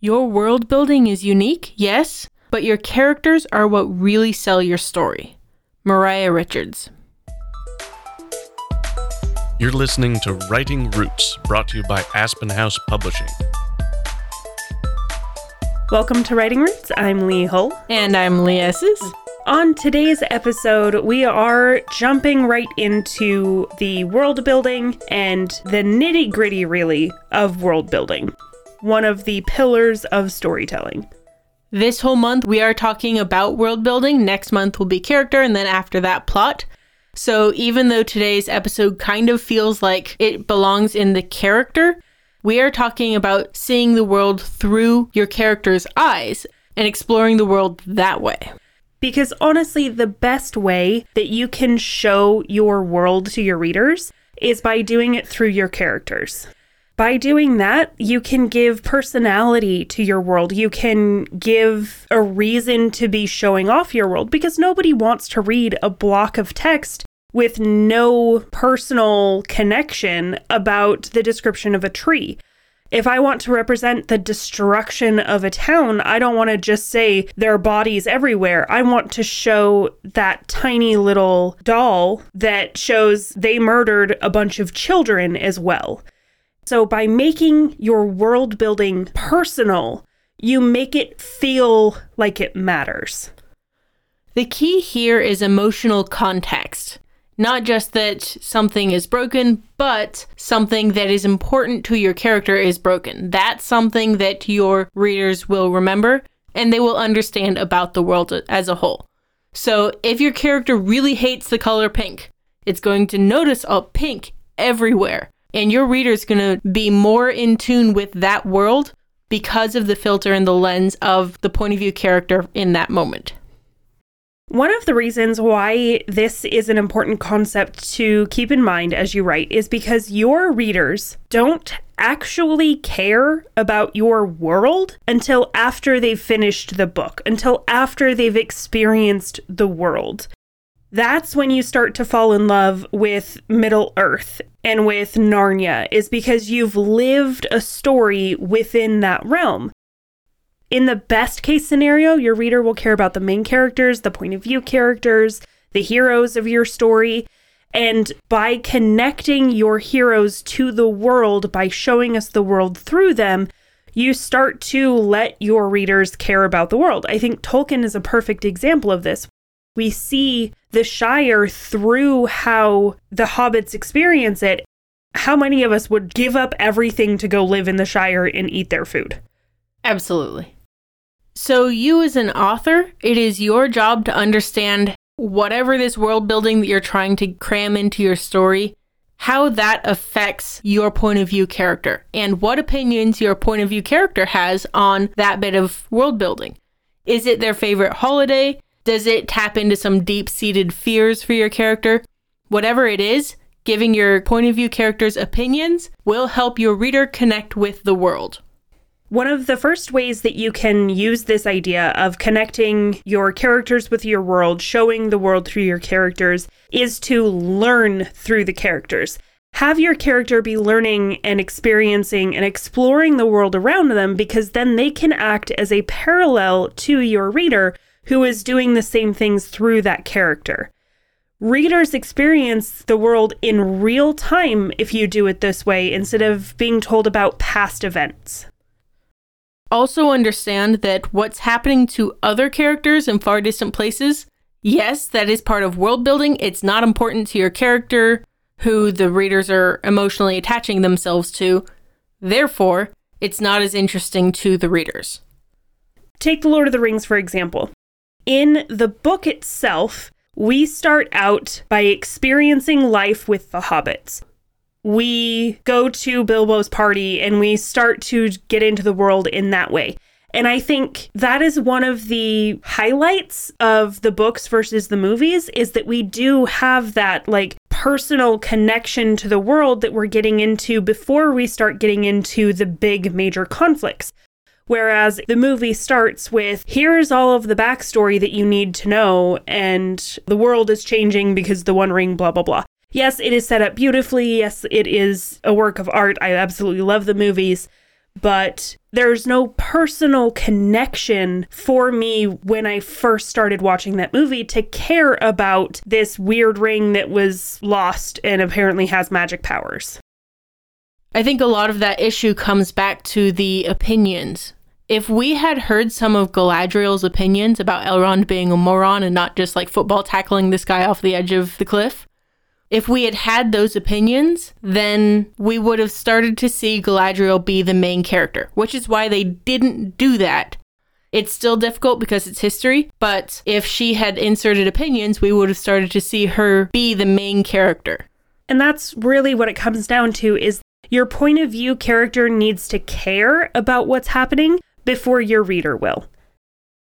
Your world building is unique, yes, but your characters are what really sell your story. Mariah Richards. You're listening to Writing Roots, brought to you by Aspen House Publishing. Welcome to Writing Roots. I'm Lee Hull. And I'm Lee Esses. On today's episode, we are jumping right into the world building and the nitty gritty, really, of world building. One of the pillars of storytelling. This whole month, we are talking about world building. Next month will be character, and then after that, plot. So even though today's episode kind of feels like it belongs in the character, we are talking about seeing the world through your character's eyes and exploring the world that way. Because honestly, the best way that you can show your world to your readers is by doing it through your characters. By doing that, you can give personality to your world. You can give a reason to be showing off your world because nobody wants to read a block of text with no personal connection about the description of a tree. If I want to represent the destruction of a town, I don't want to just say there are bodies everywhere. I want to show that tiny little doll that shows they murdered a bunch of children as well. So, by making your world building personal, you make it feel like it matters. The key here is emotional context. Not just that something is broken, but something that is important to your character is broken. That's something that your readers will remember and they will understand about the world as a whole. So if your character really hates the color pink, it's going to notice a pink everywhere. And your reader is going to be more in tune with that world because of the filter and the lens of the point of view character in that moment. One of the reasons why this is an important concept to keep in mind as you write is because your readers don't actually care about your world until after they've finished the book, until after they've experienced the world. That's when you start to fall in love with Middle Earth and with Narnia, is because you've lived a story within that realm. In the best case scenario, your reader will care about the main characters, the point of view characters, the heroes of your story. And by connecting your heroes to the world, by showing us the world through them, you start to let your readers care about the world. I think Tolkien is a perfect example of this. We see the Shire through how the hobbits experience it. How many of us would give up everything to go live in the Shire and eat their food? Absolutely. So, you as an author, it is your job to understand whatever this world building that you're trying to cram into your story, how that affects your point of view character and what opinions your point of view character has on that bit of world building. Is it their favorite holiday? Does it tap into some deep seated fears for your character? Whatever it is, giving your point of view characters opinions will help your reader connect with the world. One of the first ways that you can use this idea of connecting your characters with your world, showing the world through your characters, is to learn through the characters. Have your character be learning and experiencing and exploring the world around them because then they can act as a parallel to your reader who is doing the same things through that character. Readers experience the world in real time if you do it this way instead of being told about past events. Also, understand that what's happening to other characters in far distant places, yes, that is part of world building. It's not important to your character, who the readers are emotionally attaching themselves to. Therefore, it's not as interesting to the readers. Take The Lord of the Rings, for example. In the book itself, we start out by experiencing life with the hobbits we go to Bilbo's party and we start to get into the world in that way. And I think that is one of the highlights of the books versus the movies is that we do have that like personal connection to the world that we're getting into before we start getting into the big major conflicts. Whereas the movie starts with here's all of the backstory that you need to know, and the world is changing because the One Ring, blah, blah, blah. Yes, it is set up beautifully. Yes, it is a work of art. I absolutely love the movies. But there's no personal connection for me when I first started watching that movie to care about this weird ring that was lost and apparently has magic powers. I think a lot of that issue comes back to the opinions. If we had heard some of Galadriel's opinions about Elrond being a moron and not just like football tackling this guy off the edge of the cliff, if we had had those opinions, then we would have started to see Galadriel be the main character, which is why they didn't do that. It's still difficult because it's history, but if she had inserted opinions, we would have started to see her be the main character. And that's really what it comes down to is your point of view character needs to care about what's happening before your reader will.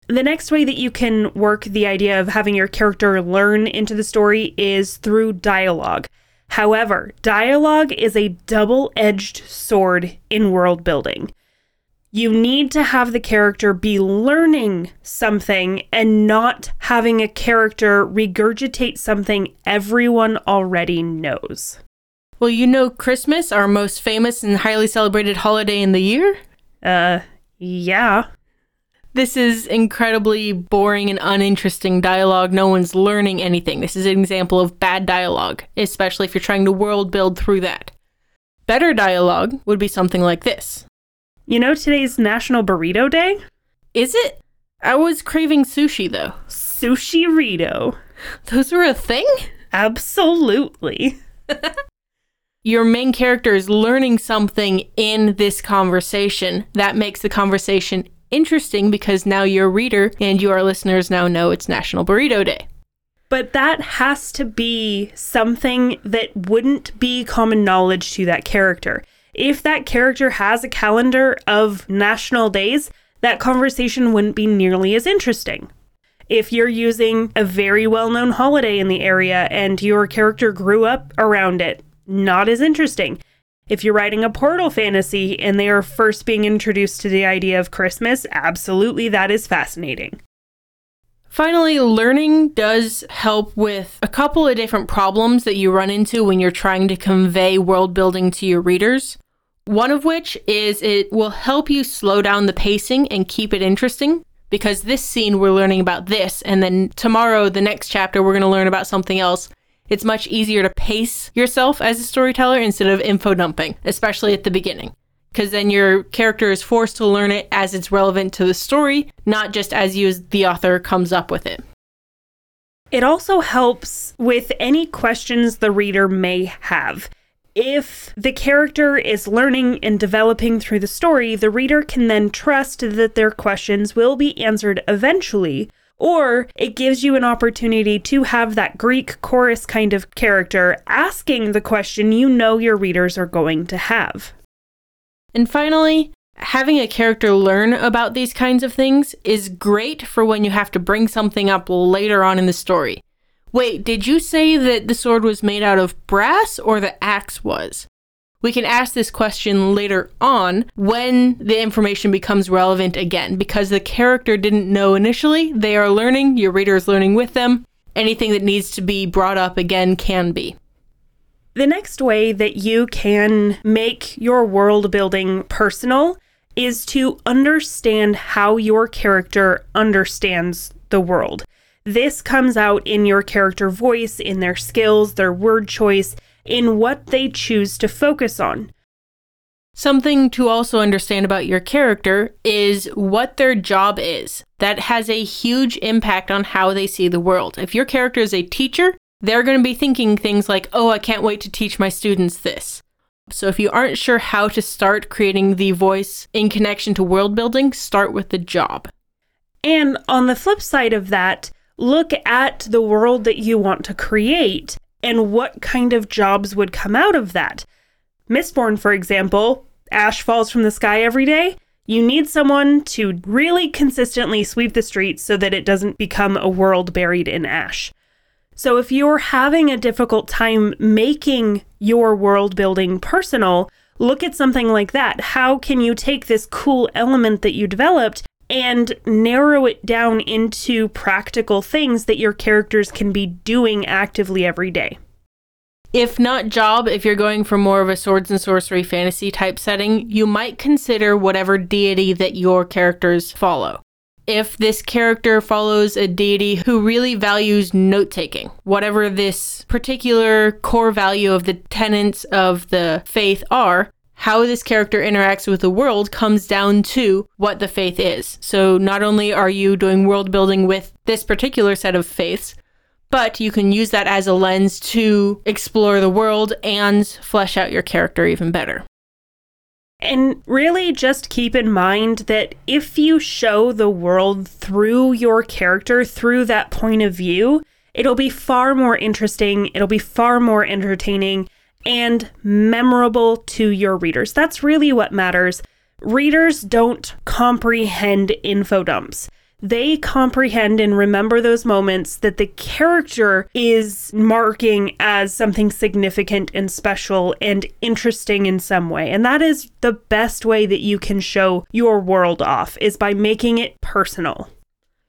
The next way that you can work the idea of having your character learn into the story is through dialogue. However, dialogue is a double edged sword in world building. You need to have the character be learning something and not having a character regurgitate something everyone already knows. Well, you know Christmas, our most famous and highly celebrated holiday in the year? Uh, yeah. This is incredibly boring and uninteresting dialogue. No one's learning anything. This is an example of bad dialogue, especially if you're trying to world build through that. Better dialogue would be something like this You know today's National Burrito Day? Is it? I was craving sushi though. Sushi Rito. Those were a thing? Absolutely. Your main character is learning something in this conversation that makes the conversation interesting because now your reader and your listeners now know it's National Burrito Day. But that has to be something that wouldn't be common knowledge to that character. If that character has a calendar of national days, that conversation wouldn't be nearly as interesting. If you're using a very well known holiday in the area and your character grew up around it, not as interesting. If you're writing a portal fantasy and they are first being introduced to the idea of Christmas, absolutely that is fascinating. Finally, learning does help with a couple of different problems that you run into when you're trying to convey world building to your readers. One of which is it will help you slow down the pacing and keep it interesting because this scene we're learning about this, and then tomorrow, the next chapter, we're going to learn about something else. It's much easier to pace yourself as a storyteller instead of info dumping, especially at the beginning. Because then your character is forced to learn it as it's relevant to the story, not just as you, as the author, comes up with it. It also helps with any questions the reader may have. If the character is learning and developing through the story, the reader can then trust that their questions will be answered eventually, or it gives you an opportunity to have that Greek chorus kind of character asking the question you know your readers are going to have. And finally, having a character learn about these kinds of things is great for when you have to bring something up later on in the story. Wait, did you say that the sword was made out of brass or the axe was? We can ask this question later on when the information becomes relevant again because the character didn't know initially. They are learning, your reader is learning with them. Anything that needs to be brought up again can be. The next way that you can make your world building personal is to understand how your character understands the world. This comes out in your character voice, in their skills, their word choice, in what they choose to focus on. Something to also understand about your character is what their job is. That has a huge impact on how they see the world. If your character is a teacher, they're going to be thinking things like, oh, I can't wait to teach my students this. So if you aren't sure how to start creating the voice in connection to world building, start with the job. And on the flip side of that, look at the world that you want to create and what kind of jobs would come out of that. Mistborn, for example, ash falls from the sky every day. You need someone to really consistently sweep the streets so that it doesn't become a world buried in ash. So, if you're having a difficult time making your world building personal, look at something like that. How can you take this cool element that you developed and narrow it down into practical things that your characters can be doing actively every day. If not job, if you're going for more of a swords and sorcery fantasy type setting, you might consider whatever deity that your characters follow. If this character follows a deity who really values note taking, whatever this particular core value of the tenets of the faith are, how this character interacts with the world comes down to what the faith is. So not only are you doing world building with this particular set of faiths, but you can use that as a lens to explore the world and flesh out your character even better. And really, just keep in mind that if you show the world through your character, through that point of view, it'll be far more interesting, it'll be far more entertaining, and memorable to your readers. That's really what matters. Readers don't comprehend info dumps they comprehend and remember those moments that the character is marking as something significant and special and interesting in some way. And that is the best way that you can show your world off is by making it personal.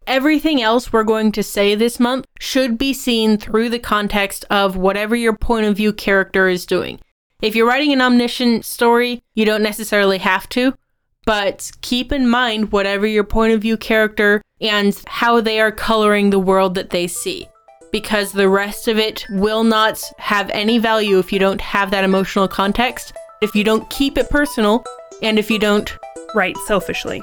Everything else we're going to say this month should be seen through the context of whatever your point of view character is doing. If you're writing an omniscient story, you don't necessarily have to, but keep in mind whatever your point of view character and how they are coloring the world that they see. Because the rest of it will not have any value if you don't have that emotional context, if you don't keep it personal, and if you don't write selfishly.